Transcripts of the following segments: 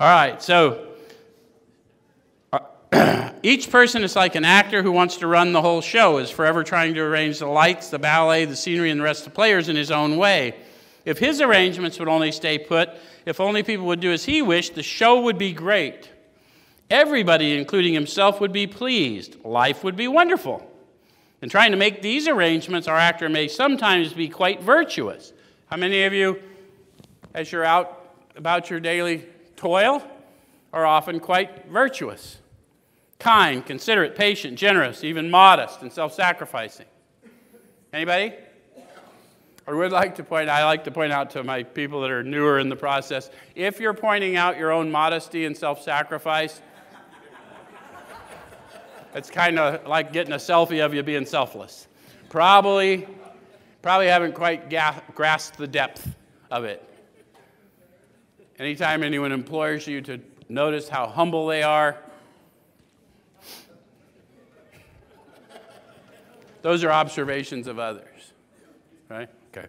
All right, so uh, each person is like an actor who wants to run the whole show, is forever trying to arrange the lights, the ballet, the scenery, and the rest of the players in his own way. If his arrangements would only stay put, if only people would do as he wished, the show would be great. Everybody, including himself, would be pleased. Life would be wonderful. In trying to make these arrangements, our actor may sometimes be quite virtuous. How many of you, as you're out about your daily toil, are often quite virtuous? Kind, considerate, patient, generous, even modest and self-sacrificing. Anybody? I would like to point I like to point out to my people that are newer in the process, if you're pointing out your own modesty and self-sacrifice, it's kind of like getting a selfie of you being selfless. Probably, probably haven't quite grasped the depth of it. Anytime anyone implores you to notice how humble they are, those are observations of others, right? Okay.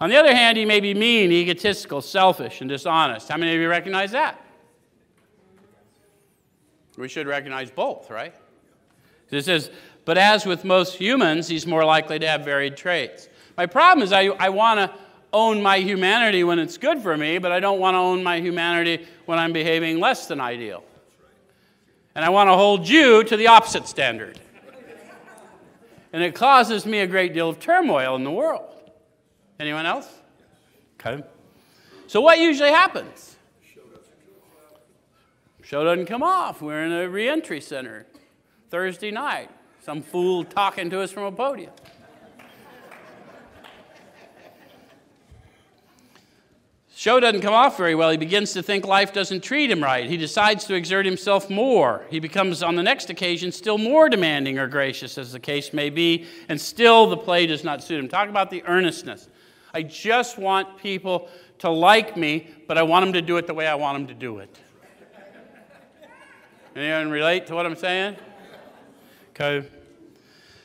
On the other hand, he may be mean, egotistical, selfish, and dishonest. How many of you recognize that? We should recognize both, right? It says, but as with most humans, he's more likely to have varied traits. My problem is I, I want to own my humanity when it's good for me, but I don't want to own my humanity when I'm behaving less than ideal. And I want to hold you to the opposite standard. And it causes me a great deal of turmoil in the world. Anyone else? Okay. So what usually happens? Show doesn't come off. We're in a reentry center. Thursday night. Some fool talking to us from a podium. Show doesn't come off very well. He begins to think life doesn't treat him right. He decides to exert himself more. He becomes, on the next occasion, still more demanding or gracious, as the case may be, and still the play does not suit him. Talk about the earnestness. I just want people to like me, but I want them to do it the way I want them to do it. Anyone relate to what I'm saying? Okay.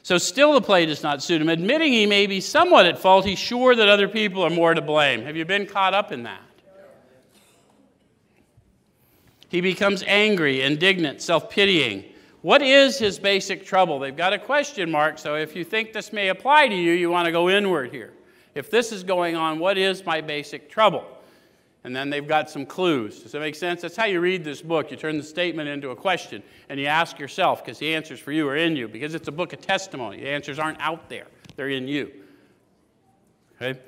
So still the play does not suit him. Admitting he may be somewhat at fault, he's sure that other people are more to blame. Have you been caught up in that? He becomes angry, indignant, self pitying. What is his basic trouble? They've got a question mark, so if you think this may apply to you, you want to go inward here. If this is going on, what is my basic trouble? And then they've got some clues. Does that make sense? That's how you read this book. You turn the statement into a question and you ask yourself because the answers for you are in you because it's a book of testimony. The answers aren't out there, they're in you. Okay?